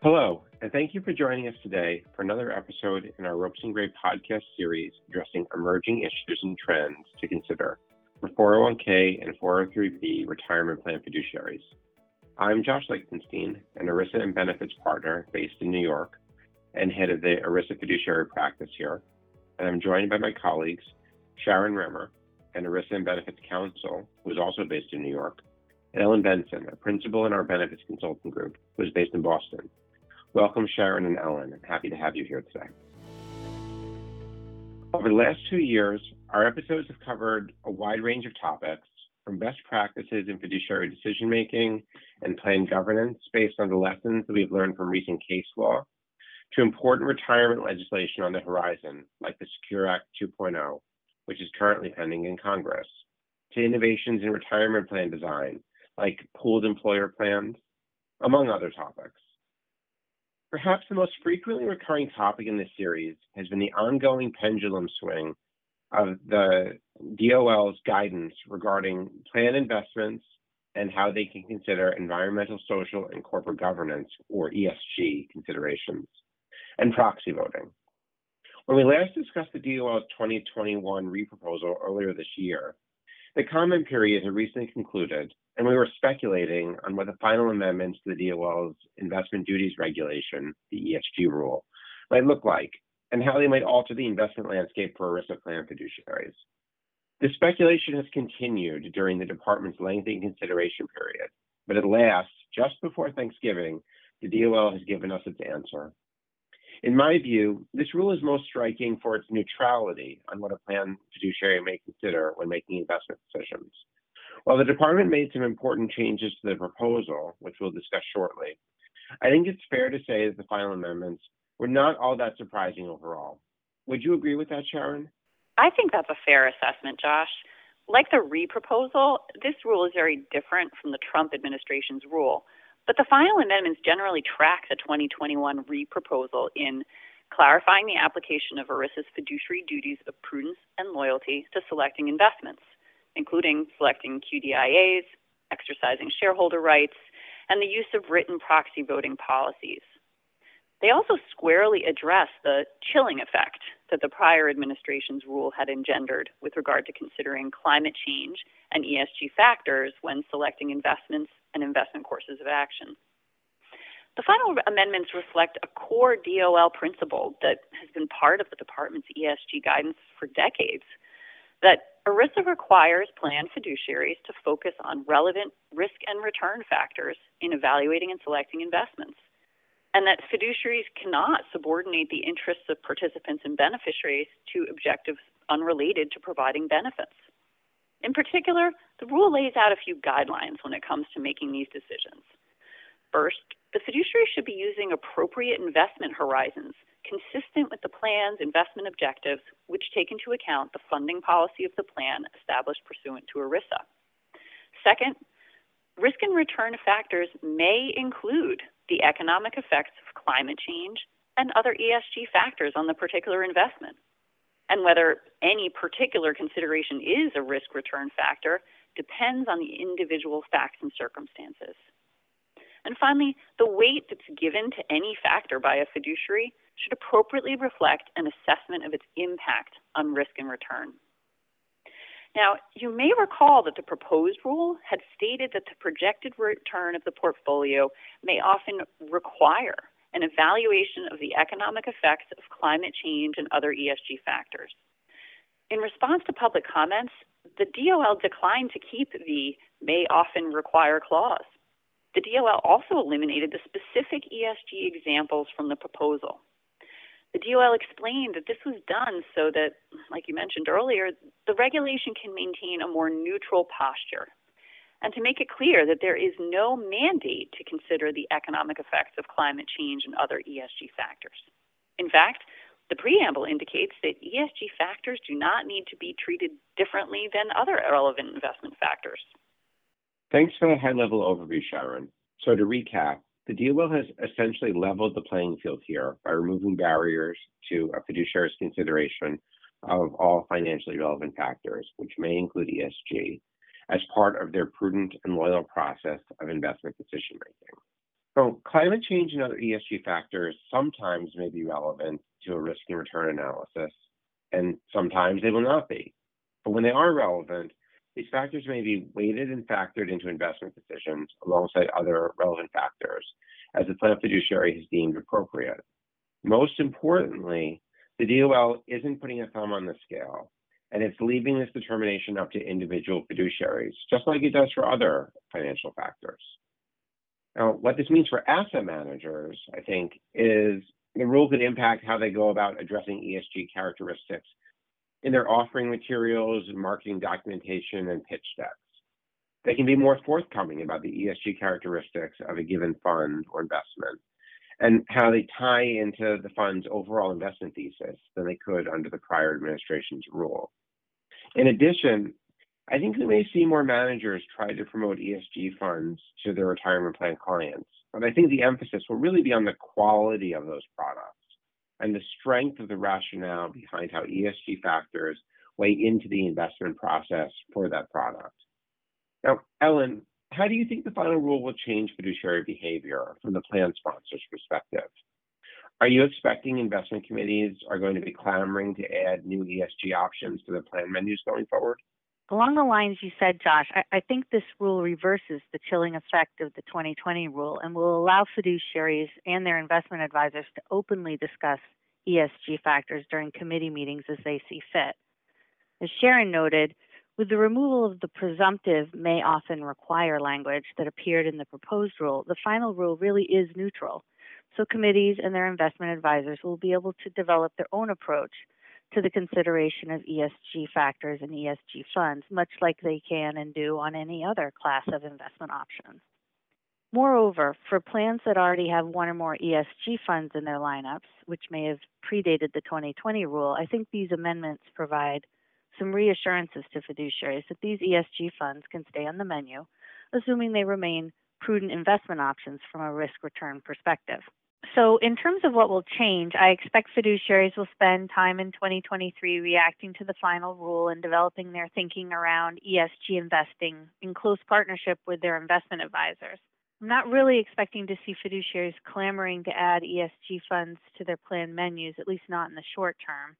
Hello, and thank you for joining us today for another episode in our Ropes and Gray podcast series addressing emerging issues and trends to consider for 401k and 403b retirement plan fiduciaries. I'm Josh Lichtenstein, an ERISA and benefits partner based in New York and head of the ERISA fiduciary practice here. And I'm joined by my colleagues, Sharon Remmer, an ERISA and benefits counsel who is also based in New York, and Ellen Benson, a principal in our benefits consulting group who is based in Boston. Welcome, Sharon and Ellen. I'm happy to have you here today. Over the last two years, our episodes have covered a wide range of topics, from best practices in fiduciary decision making and plan governance based on the lessons that we've learned from recent case law, to important retirement legislation on the horizon, like the Secure Act 2.0, which is currently pending in Congress, to innovations in retirement plan design, like pooled employer plans, among other topics. Perhaps the most frequently recurring topic in this series has been the ongoing pendulum swing of the DOL's guidance regarding plan investments and how they can consider environmental, social, and corporate governance, or ESG, considerations, and proxy voting. When we last discussed the DOL's 2021 reproposal earlier this year, the comment period had recently concluded, and we were speculating on what the final amendments to the DOL's investment duties regulation, the ESG rule, might look like, and how they might alter the investment landscape for ERISA plan fiduciaries. The speculation has continued during the department's lengthy consideration period, but at last, just before Thanksgiving, the DOL has given us its answer. In my view, this rule is most striking for its neutrality on what a plan fiduciary may consider when making investment decisions. While the department made some important changes to the proposal, which we'll discuss shortly, I think it's fair to say that the final amendments were not all that surprising overall. Would you agree with that, Sharon? I think that's a fair assessment, Josh. Like the reproposal, this rule is very different from the Trump administration's rule, but the final amendments generally track the 2021 reproposal in clarifying the application of ERISA's fiduciary duties of prudence and loyalty to selecting investments, including selecting QDIAs, exercising shareholder rights, and the use of written proxy voting policies. They also squarely address the chilling effect that the prior administration's rule had engendered with regard to considering climate change and ESG factors when selecting investments and investment courses of action. The final amendments reflect a core DOL principle that has been part of the department's ESG guidance for decades that ERISA requires plan fiduciaries to focus on relevant risk and return factors in evaluating and selecting investments and that fiduciaries cannot subordinate the interests of participants and beneficiaries to objectives unrelated to providing benefits. In particular, the rule lays out a few guidelines when it comes to making these decisions. First, the fiduciary should be using appropriate investment horizons consistent with the plan's investment objectives, which take into account the funding policy of the plan established pursuant to ERISA. Second, risk and return factors may include the economic effects of climate change, and other ESG factors on the particular investment. And whether any particular consideration is a risk return factor depends on the individual facts and circumstances. And finally, the weight that's given to any factor by a fiduciary should appropriately reflect an assessment of its impact on risk and return. Now, you may recall that the proposed rule had stated that the projected return of the portfolio may often require an evaluation of the economic effects of climate change and other ESG factors. In response to public comments, the DOL declined to keep the may often require clause. The DOL also eliminated the specific ESG examples from the proposal the DOL explained that this was done so that, like you mentioned earlier, the regulation can maintain a more neutral posture and to make it clear that there is no mandate to consider the economic effects of climate change and other ESG factors. In fact, the preamble indicates that ESG factors do not need to be treated differently than other relevant investment factors. Thanks for the high level overview, Sharon. So, to recap, the DOL has essentially leveled the playing field here by removing barriers to a fiduciary's consideration of all financially relevant factors, which may include ESG, as part of their prudent and loyal process of investment decision making. So climate change and other ESG factors sometimes may be relevant to a risk and return analysis, and sometimes they will not be. But when they are relevant, these factors may be weighted and factored into investment decisions alongside other relevant factors as the plan fiduciary has deemed appropriate. Most importantly, the DOL isn't putting a thumb on the scale, and it's leaving this determination up to individual fiduciaries, just like it does for other financial factors. Now, what this means for asset managers, I think, is the rule could impact how they go about addressing ESG characteristics in their offering materials, and marketing documentation, and pitch decks. They can be more forthcoming about the ESG characteristics of a given fund or investment and how they tie into the fund's overall investment thesis than they could under the prior administration's rule. In addition, I think we may see more managers try to promote ESG funds to their retirement plan clients, but I think the emphasis will really be on the quality of those products and the strength of the rationale behind how ESG factors weigh into the investment process for that product. Now, Ellen, how do you think the final rule will change fiduciary behavior from the plan sponsor's perspective? Are you expecting investment committees are going to be clamoring to add new ESG options to the plan menus going forward? Along the lines you said, Josh, I, I, think this rule reverses the chilling effect of the 2020 rule and will allow fiduciaries and their investment advisors to openly discuss ESG factors during committee meetings as they see fit. As Sharon noted, with the removal of the presumptive may often require language that appeared in the proposed rule, the final rule really is neutral. So committees and their investment advisors will be able to develop their own approach to the consideration of ESG factors and ESG funds, much like they can and do on any other class of investment options. Moreover, for plans that already have one or more ESG funds in their lineups, which may have predated the 2020 rule, I think these amendments provide some reassurances to fiduciaries that these ESG funds can stay on the menu, assuming they remain prudent investment options from a risk return perspective. So, in terms of what will change, I expect fiduciaries will spend time in 2023 reacting to the final rule and developing their thinking around ESG investing in close partnership with their investment advisors. I'm not really expecting to see fiduciaries clamoring to add ESG funds to their plan menus, at least not in the short term.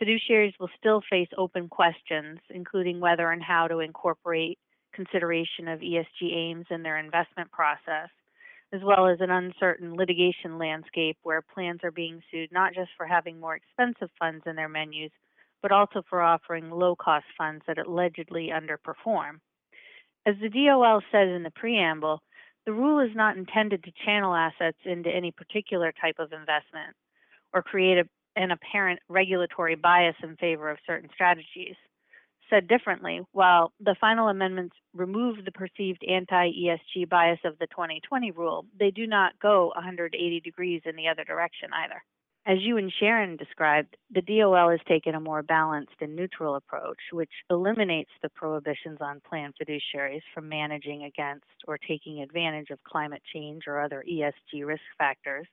Fiduciaries will still face open questions, including whether and how to incorporate consideration of ESG aims in their investment process as well as an uncertain litigation landscape where plans are being sued not just for having more expensive funds in their menus, but also for offering low cost funds that allegedly underperform. As the DOL says in the preamble, the rule is not intended to channel assets into any particular type of investment or create a, an apparent regulatory bias in favor of certain strategies. Said differently, while the final amendments remove the perceived anti ESG bias of the 2020 rule, they do not go 180 degrees in the other direction either. As you and Sharon described, the DOL has taken a more balanced and neutral approach, which eliminates the prohibitions on plan fiduciaries from managing against or taking advantage of climate change or other ESG risk factors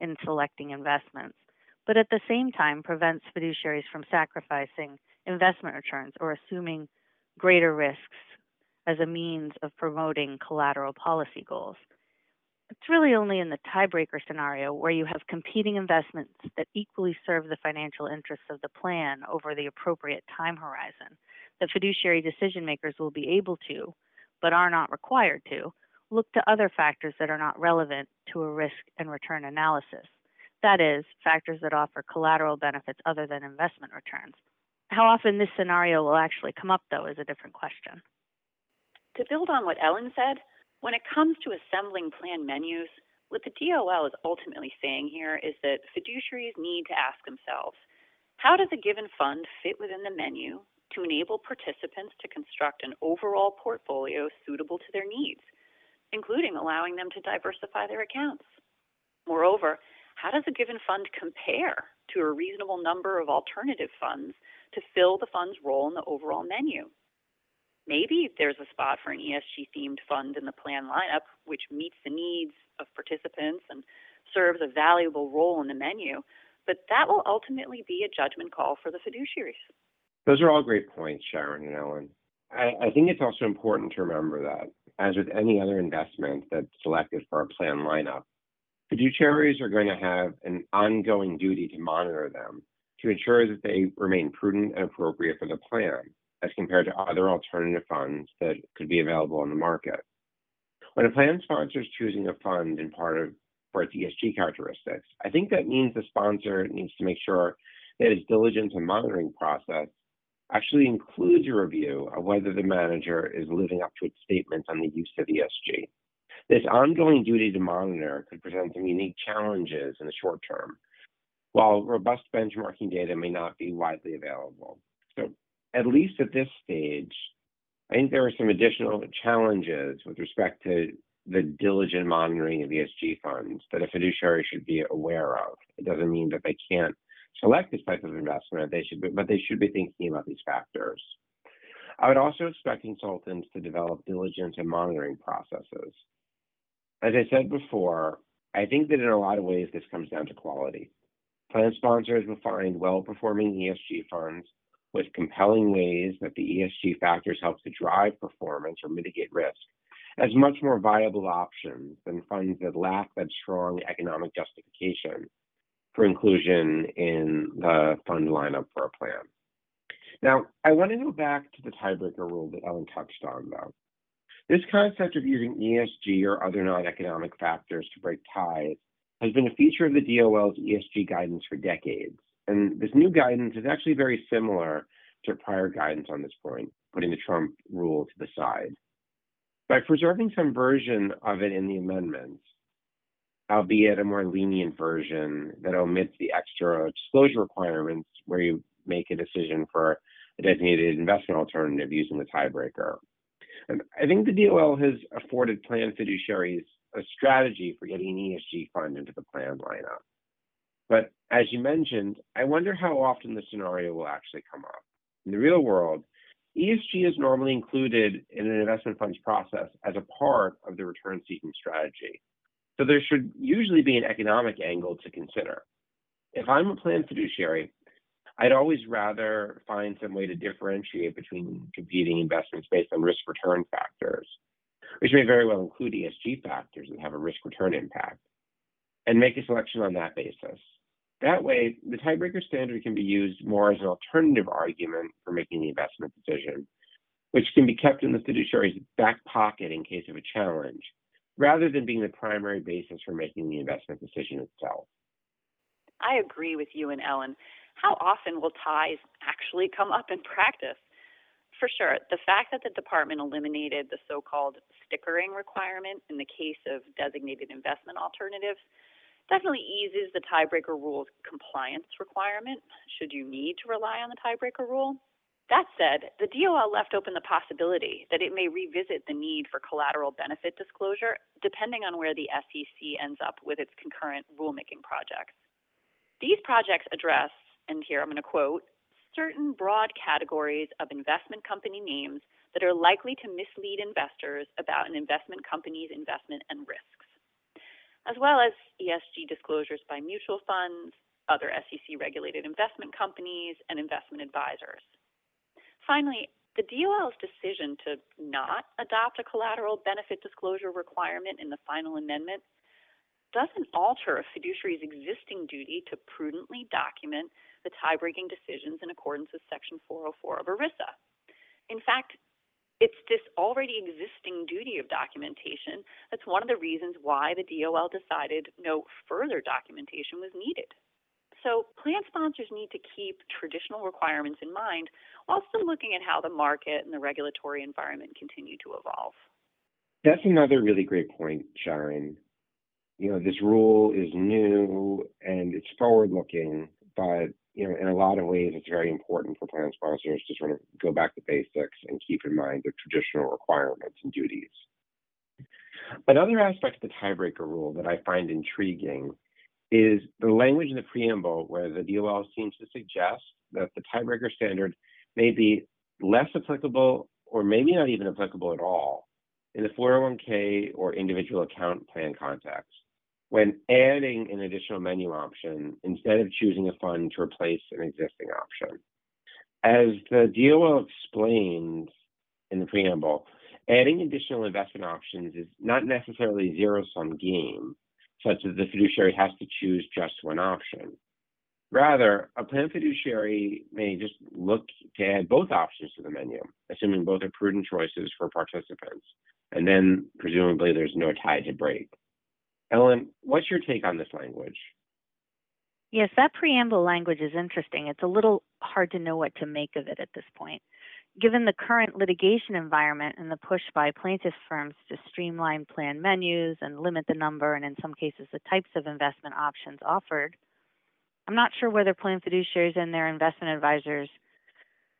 in selecting investments, but at the same time prevents fiduciaries from sacrificing investment returns or assuming greater risks as a means of promoting collateral policy goals. It's really only in the tiebreaker scenario where you have competing investments that equally serve the financial interests of the plan over the appropriate time horizon that fiduciary decision makers will be able to, but are not required to, look to other factors that are not relevant to a risk and return analysis. That is, factors that offer collateral benefits other than investment returns. How often this scenario will actually come up, though, is a different question. To build on what Ellen said, when it comes to assembling plan menus, what the DOL is ultimately saying here is that fiduciaries need to ask themselves how does a given fund fit within the menu to enable participants to construct an overall portfolio suitable to their needs, including allowing them to diversify their accounts? Moreover, how does a given fund compare to a reasonable number of alternative funds to fill the fund's role in the overall menu. Maybe there's a spot for an ESG themed fund in the plan lineup, which meets the needs of participants and serves a valuable role in the menu, but that will ultimately be a judgment call for the fiduciaries. Those are all great points, Sharon and Ellen. I, I think it's also important to remember that as with any other investment that's selected for a plan lineup, fiduciaries are going to have an ongoing duty to monitor them to ensure that they remain prudent and appropriate for the plan as compared to other alternative funds that could be available on the market. When a plan sponsor is choosing a fund in part of for its ESG characteristics, I think that means the sponsor needs to make sure that its diligence and monitoring process actually includes a review of whether the manager is living up to its statements on the use of ESG. This ongoing duty to monitor could present some unique challenges in the short term, while robust benchmarking data may not be widely available. So, at least at this stage, I think there are some additional challenges with respect to the diligent monitoring of ESG funds that a fiduciary should be aware of. It doesn't mean that they can't select this type of investment, they should be, but they should be thinking about these factors. I would also expect consultants to develop diligence and monitoring processes. As I said before, I think that in a lot of ways this comes down to quality. Plan sponsors will find well-performing ESG funds with compelling ways that the ESG factors help to drive performance or mitigate risk as much more viable options than funds that lack that strong economic justification for inclusion in the fund lineup for a plan. Now, I want to go back to the tiebreaker rule that Ellen touched on, though. This concept of using ESG or other non-economic factors to break ties has been a feature of the DOL's ESG guidance for decades. And this new guidance is actually very similar to prior guidance on this point, putting the Trump rule to the side. By preserving some version of it in the amendments, albeit a more lenient version that omits the extra disclosure requirements where you make a decision for a designated investment alternative using the tiebreaker. And I think the DOL has afforded plan fiduciaries a strategy for getting an ESG fund into the plan lineup. But as you mentioned, I wonder how often the scenario will actually come up. In the real world, ESG is normally included in an investment fund's process as a part of the return seeking strategy. So there should usually be an economic angle to consider. If I'm a plan fiduciary, I'd always rather find some way to differentiate between competing investments based on risk return factors, which may very well include ESG factors that have a risk return impact, and make a selection on that basis. That way, the tiebreaker standard can be used more as an alternative argument for making the investment decision, which can be kept in the fiduciary's back pocket in case of a challenge, rather than being the primary basis for making the investment decision itself. I agree with you and Ellen. How often will ties actually come up in practice? For sure, the fact that the department eliminated the so called stickering requirement in the case of designated investment alternatives definitely eases the tiebreaker rule's compliance requirement should you need to rely on the tiebreaker rule. That said, the DOL left open the possibility that it may revisit the need for collateral benefit disclosure depending on where the SEC ends up with its concurrent rulemaking projects. These projects address, and here I'm going to quote, certain broad categories of investment company names that are likely to mislead investors about an investment company's investment and risks, as well as ESG disclosures by mutual funds, other SEC regulated investment companies, and investment advisors. Finally, the DOL's decision to not adopt a collateral benefit disclosure requirement in the final amendment doesn't alter a fiduciary's existing duty to prudently document the tie-breaking decisions in accordance with Section 404 of ERISA. In fact, it's this already existing duty of documentation that's one of the reasons why the DOL decided no further documentation was needed. So, plan sponsors need to keep traditional requirements in mind while still looking at how the market and the regulatory environment continue to evolve. That's another really great point, Sharon. You know, this rule is new and it's forward looking, but you know, in a lot of ways, it's very important for plan sponsors to sort of go back to basics and keep in mind the traditional requirements and duties. Another aspect of the tiebreaker rule that I find intriguing is the language in the preamble where the DOL seems to suggest that the tiebreaker standard may be less applicable or maybe not even applicable at all in the 401k or individual account plan context when adding an additional menu option instead of choosing a fund to replace an existing option. As the DOL explains in the preamble, Adding additional investment options is not necessarily a zero-sum game, such that the fiduciary has to choose just one option. Rather, a plan fiduciary may just look to add both options to the menu, assuming both are prudent choices for participants, and then presumably there's no tie to break. Ellen, what's your take on this language? Yes, that preamble language is interesting. It's a little hard to know what to make of it at this point. Given the current litigation environment and the push by plaintiff firms to streamline plan menus and limit the number and, in some cases, the types of investment options offered, I'm not sure whether plan fiduciaries and their investment advisors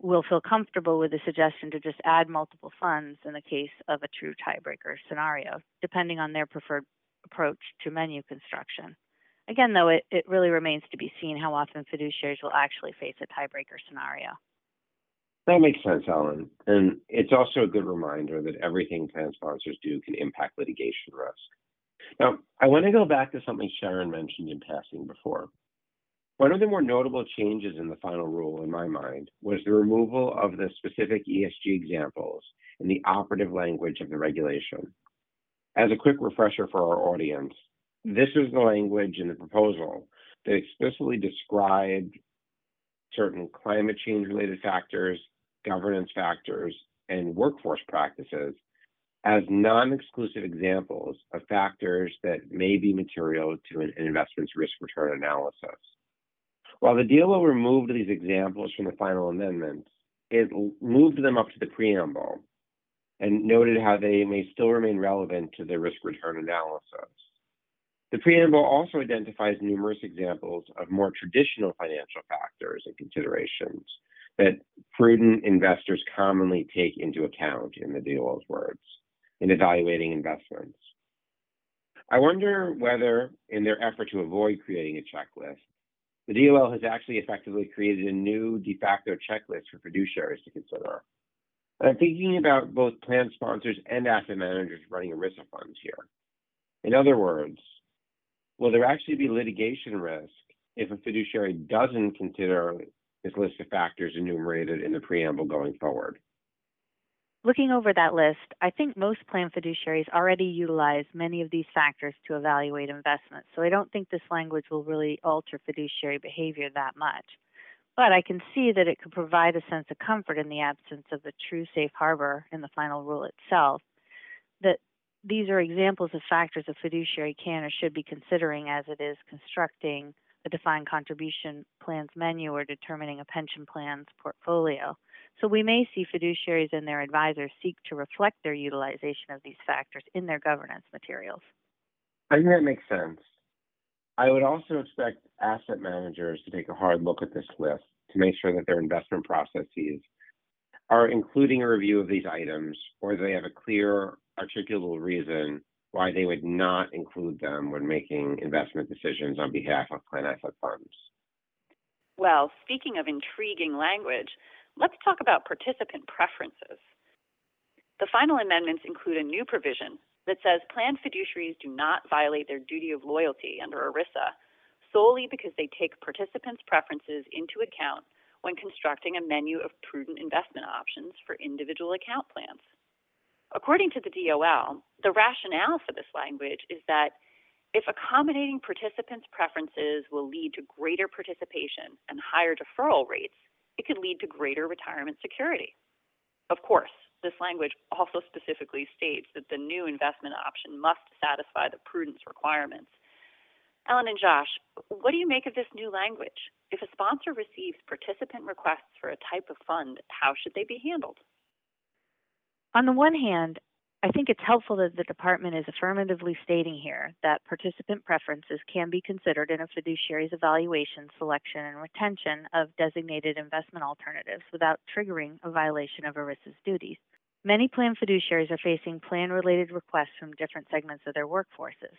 will feel comfortable with the suggestion to just add multiple funds in the case of a true tiebreaker scenario, depending on their preferred approach to menu construction. Again, though, it, it really remains to be seen how often fiduciaries will actually face a tiebreaker scenario. That makes sense, Ellen. And it's also a good reminder that everything plan sponsors do can impact litigation risk. Now, I want to go back to something Sharon mentioned in passing before. One of the more notable changes in the final rule, in my mind, was the removal of the specific ESG examples in the operative language of the regulation. As a quick refresher for our audience, this is the language in the proposal that explicitly described certain climate change related factors, governance factors, and workforce practices as non exclusive examples of factors that may be material to an investment's risk return analysis. While the DOL removed these examples from the final amendment, it moved them up to the preamble and noted how they may still remain relevant to the risk return analysis. The preamble also identifies numerous examples of more traditional financial factors and considerations that prudent investors commonly take into account, in the DOL's words, in evaluating investments. I wonder whether, in their effort to avoid creating a checklist, the DOL has actually effectively created a new de facto checklist for fiduciaries to consider. And I'm thinking about both plan sponsors and asset managers running ERISA funds here. In other words, will there actually be litigation risk if a fiduciary doesn't consider this list of factors enumerated in the preamble going forward? Looking over that list, I think most plan fiduciaries already utilize many of these factors to evaluate investments, so I don't think this language will really alter fiduciary behavior that much. But I can see that it could provide a sense of comfort in the absence of the true safe harbor in the final rule itself, that these are examples of factors a fiduciary can or should be considering as it is constructing a defined contribution plan's menu or determining a pension plan's portfolio. So we may see fiduciaries and their advisors seek to reflect their utilization of these factors in their governance materials. I think that makes sense. I would also expect asset managers to take a hard look at this list to make sure that their investment processes are including a review of these items or they have a clear, articulable reason why they would not include them when making investment decisions on behalf of plan asset funds. Well, speaking of intriguing language, Let's talk about participant preferences. The final amendments include a new provision that says planned fiduciaries do not violate their duty of loyalty under ERISA solely because they take participants' preferences into account when constructing a menu of prudent investment options for individual account plans. According to the DOL, the rationale for this language is that if accommodating participants' preferences will lead to greater participation and higher deferral rates, it could lead to greater retirement security. Of course, this language also specifically states that the new investment option must satisfy the prudence requirements. Ellen and Josh, what do you make of this new language? If a sponsor receives participant requests for a type of fund, how should they be handled? On the one hand, I think it's helpful that the department is affirmatively stating here that participant preferences can be considered in a fiduciary's evaluation, selection, and retention of designated investment alternatives without triggering a violation of ERISA's duties. Many plan fiduciaries are facing plan related requests from different segments of their workforces.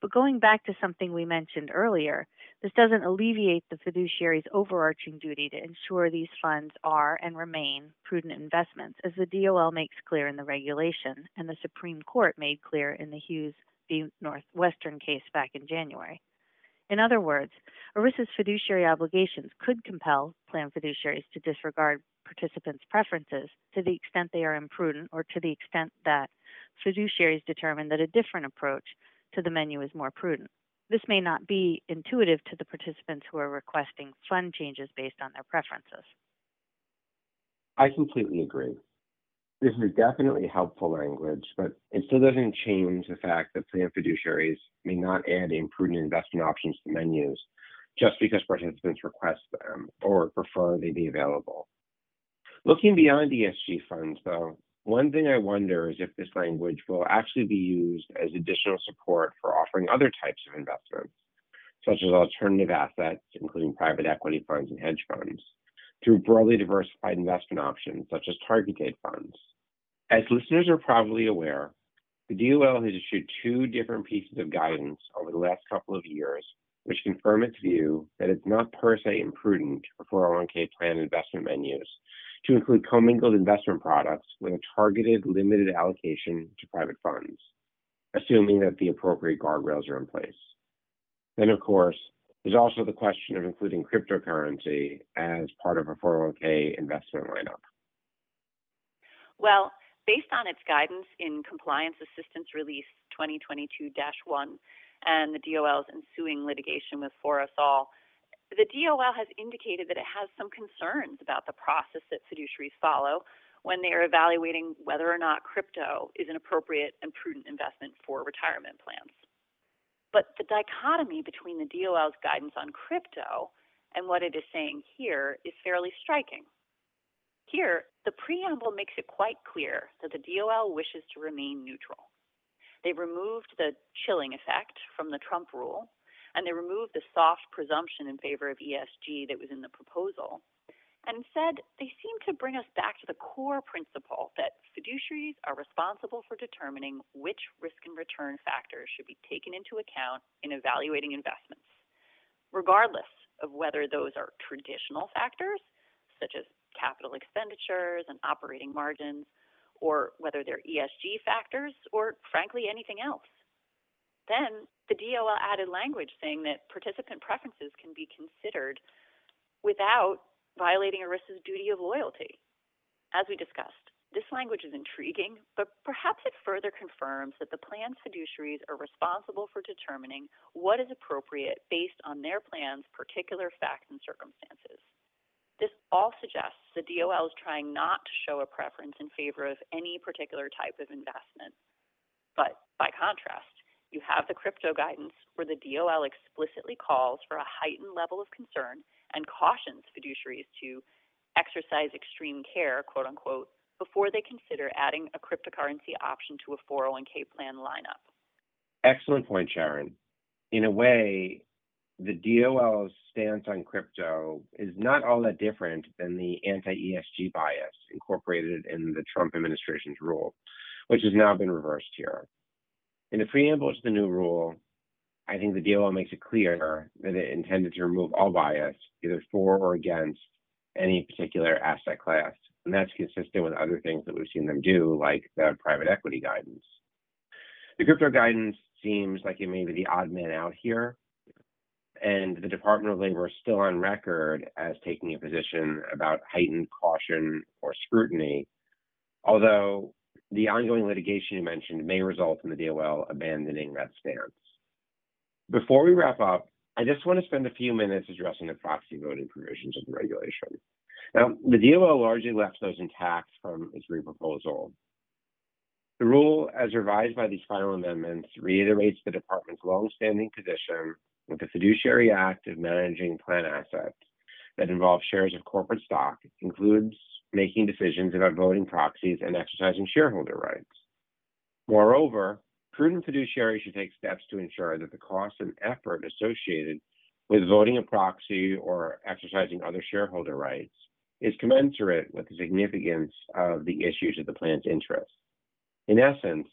But going back to something we mentioned earlier, this doesn't alleviate the fiduciary's overarching duty to ensure these funds are and remain prudent investments, as the DOL makes clear in the regulation and the Supreme Court made clear in the Hughes v. Northwestern case back in January. In other words, ERISA's fiduciary obligations could compel plan fiduciaries to disregard participants' preferences to the extent they are imprudent or to the extent that fiduciaries determine that a different approach to the menu is more prudent. This may not be intuitive to the participants who are requesting fund changes based on their preferences. I completely agree. This is definitely helpful language, but it still doesn't change the fact that plan fiduciaries may not add imprudent investment options to menus just because participants request them or prefer they be available. Looking beyond ESG funds, though, one thing I wonder is if this language will actually be used as additional support for offering other types of investments, such as alternative assets, including private equity funds and hedge funds, through broadly diversified investment options, such as target date funds. As listeners are probably aware, the DOL has issued two different pieces of guidance over the last couple of years, which confirm its view that it's not per se imprudent for 401k plan investment menus to include commingled investment products with a targeted limited allocation to private funds, assuming that the appropriate guardrails are in place. Then, of course, there's also the question of including cryptocurrency as part of a 401k investment lineup. Well, based on its guidance in Compliance Assistance Release 2022 1 and the DOL's ensuing litigation with ForUsAll, the DOL has indicated that it has some concerns about the process that fiduciaries follow when they are evaluating whether or not crypto is an appropriate and prudent investment for retirement plans. But the dichotomy between the DOL's guidance on crypto and what it is saying here is fairly striking. Here, the preamble makes it quite clear that the DOL wishes to remain neutral. They removed the chilling effect from the Trump rule and they removed the soft presumption in favor of ESG that was in the proposal. And instead, they seem to bring us back to the core principle that fiduciaries are responsible for determining which risk and return factors should be taken into account in evaluating investments, regardless of whether those are traditional factors, such as capital expenditures and operating margins, or whether they're ESG factors, or frankly, anything else. Then the DOL added language saying that participant preferences can be considered without violating ERISA's duty of loyalty. As we discussed, this language is intriguing, but perhaps it further confirms that the plan's fiduciaries are responsible for determining what is appropriate based on their plan's particular facts and circumstances. This all suggests the DOL is trying not to show a preference in favor of any particular type of investment. But by contrast, you have the crypto guidance where the DOL explicitly calls for a heightened level of concern and cautions fiduciaries to exercise extreme care, quote unquote, before they consider adding a cryptocurrency option to a 401k plan lineup. Excellent point, Sharon. In a way, the DOL's stance on crypto is not all that different than the anti ESG bias incorporated in the Trump administration's rule, which has now been reversed here. In the preamble to the new rule, I think the DOL makes it clear that it intended to remove all bias, either for or against any particular asset class. And that's consistent with other things that we've seen them do, like the private equity guidance. The crypto guidance seems like it may be the odd man out here. And the Department of Labor is still on record as taking a position about heightened caution or scrutiny, although the ongoing litigation you mentioned may result in the DOL abandoning that stance. Before we wrap up, I just want to spend a few minutes addressing the proxy voting provisions of the regulation. Now, the DOL largely left those intact from its reproposal. The rule, as revised by these final amendments, reiterates the department's longstanding position with the Fiduciary Act of managing plan assets that involve shares of corporate stock includes making decisions about voting proxies and exercising shareholder rights. Moreover, prudent fiduciaries should take steps to ensure that the cost and effort associated with voting a proxy or exercising other shareholder rights is commensurate with the significance of the issues of the plan's interest. In essence,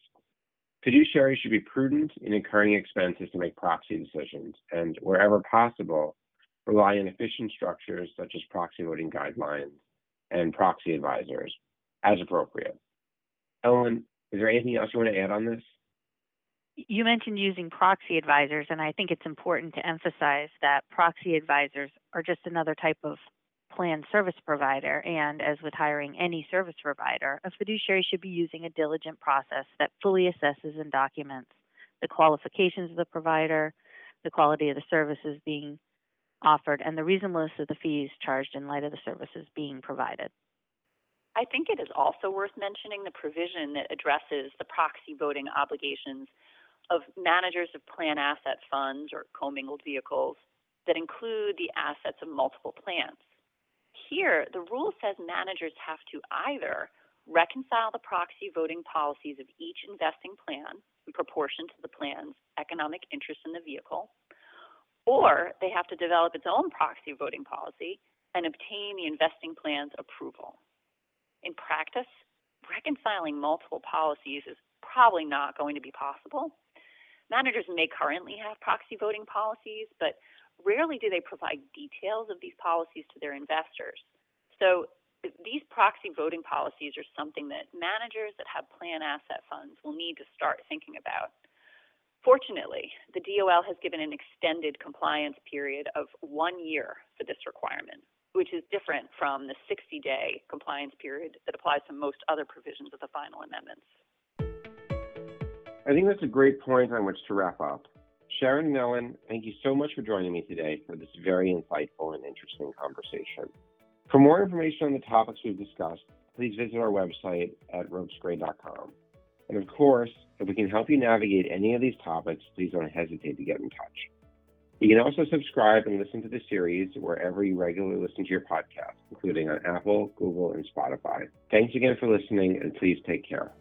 fiduciaries should be prudent in incurring expenses to make proxy decisions and, wherever possible, rely on efficient structures such as proxy voting guidelines and proxy advisors as appropriate. Ellen, is there anything else you want to add on this? You mentioned using proxy advisors, and I think it's important to emphasize that proxy advisors are just another type of plan service provider, and as with hiring any service provider, a fiduciary should be using a diligent process that fully assesses and documents the qualifications of the provider, the quality of the services being offered, and the reasonableness of the fees charged in light of the services being provided. I think it is also worth mentioning the provision that addresses the proxy voting obligations of managers of plan asset funds or commingled vehicles that include the assets of multiple plans. Here, the rule says managers have to either reconcile the proxy voting policies of each investing plan in proportion to the plan's economic interest in the vehicle, or they have to develop its own proxy voting policy and obtain the investing plan's approval. In practice, reconciling multiple policies is probably not going to be possible. Managers may currently have proxy voting policies, but rarely do they provide details of these policies to their investors. So these proxy voting policies are something that managers that have plan asset funds will need to start thinking about. Fortunately, the DOL has given an extended compliance period of one year for this requirement, which is different from the 60 day compliance period that applies to most other provisions of the final amendments. I think that's a great point on which to wrap up. Sharon and Ellen, thank you so much for joining me today for this very insightful and interesting conversation. For more information on the topics we've discussed, please visit our website at ropesgray.com. And of course, if we can help you navigate any of these topics, please don't hesitate to get in touch. You can also subscribe and listen to the series wherever you regularly listen to your podcast, including on Apple, Google, and Spotify. Thanks again for listening, and please take care.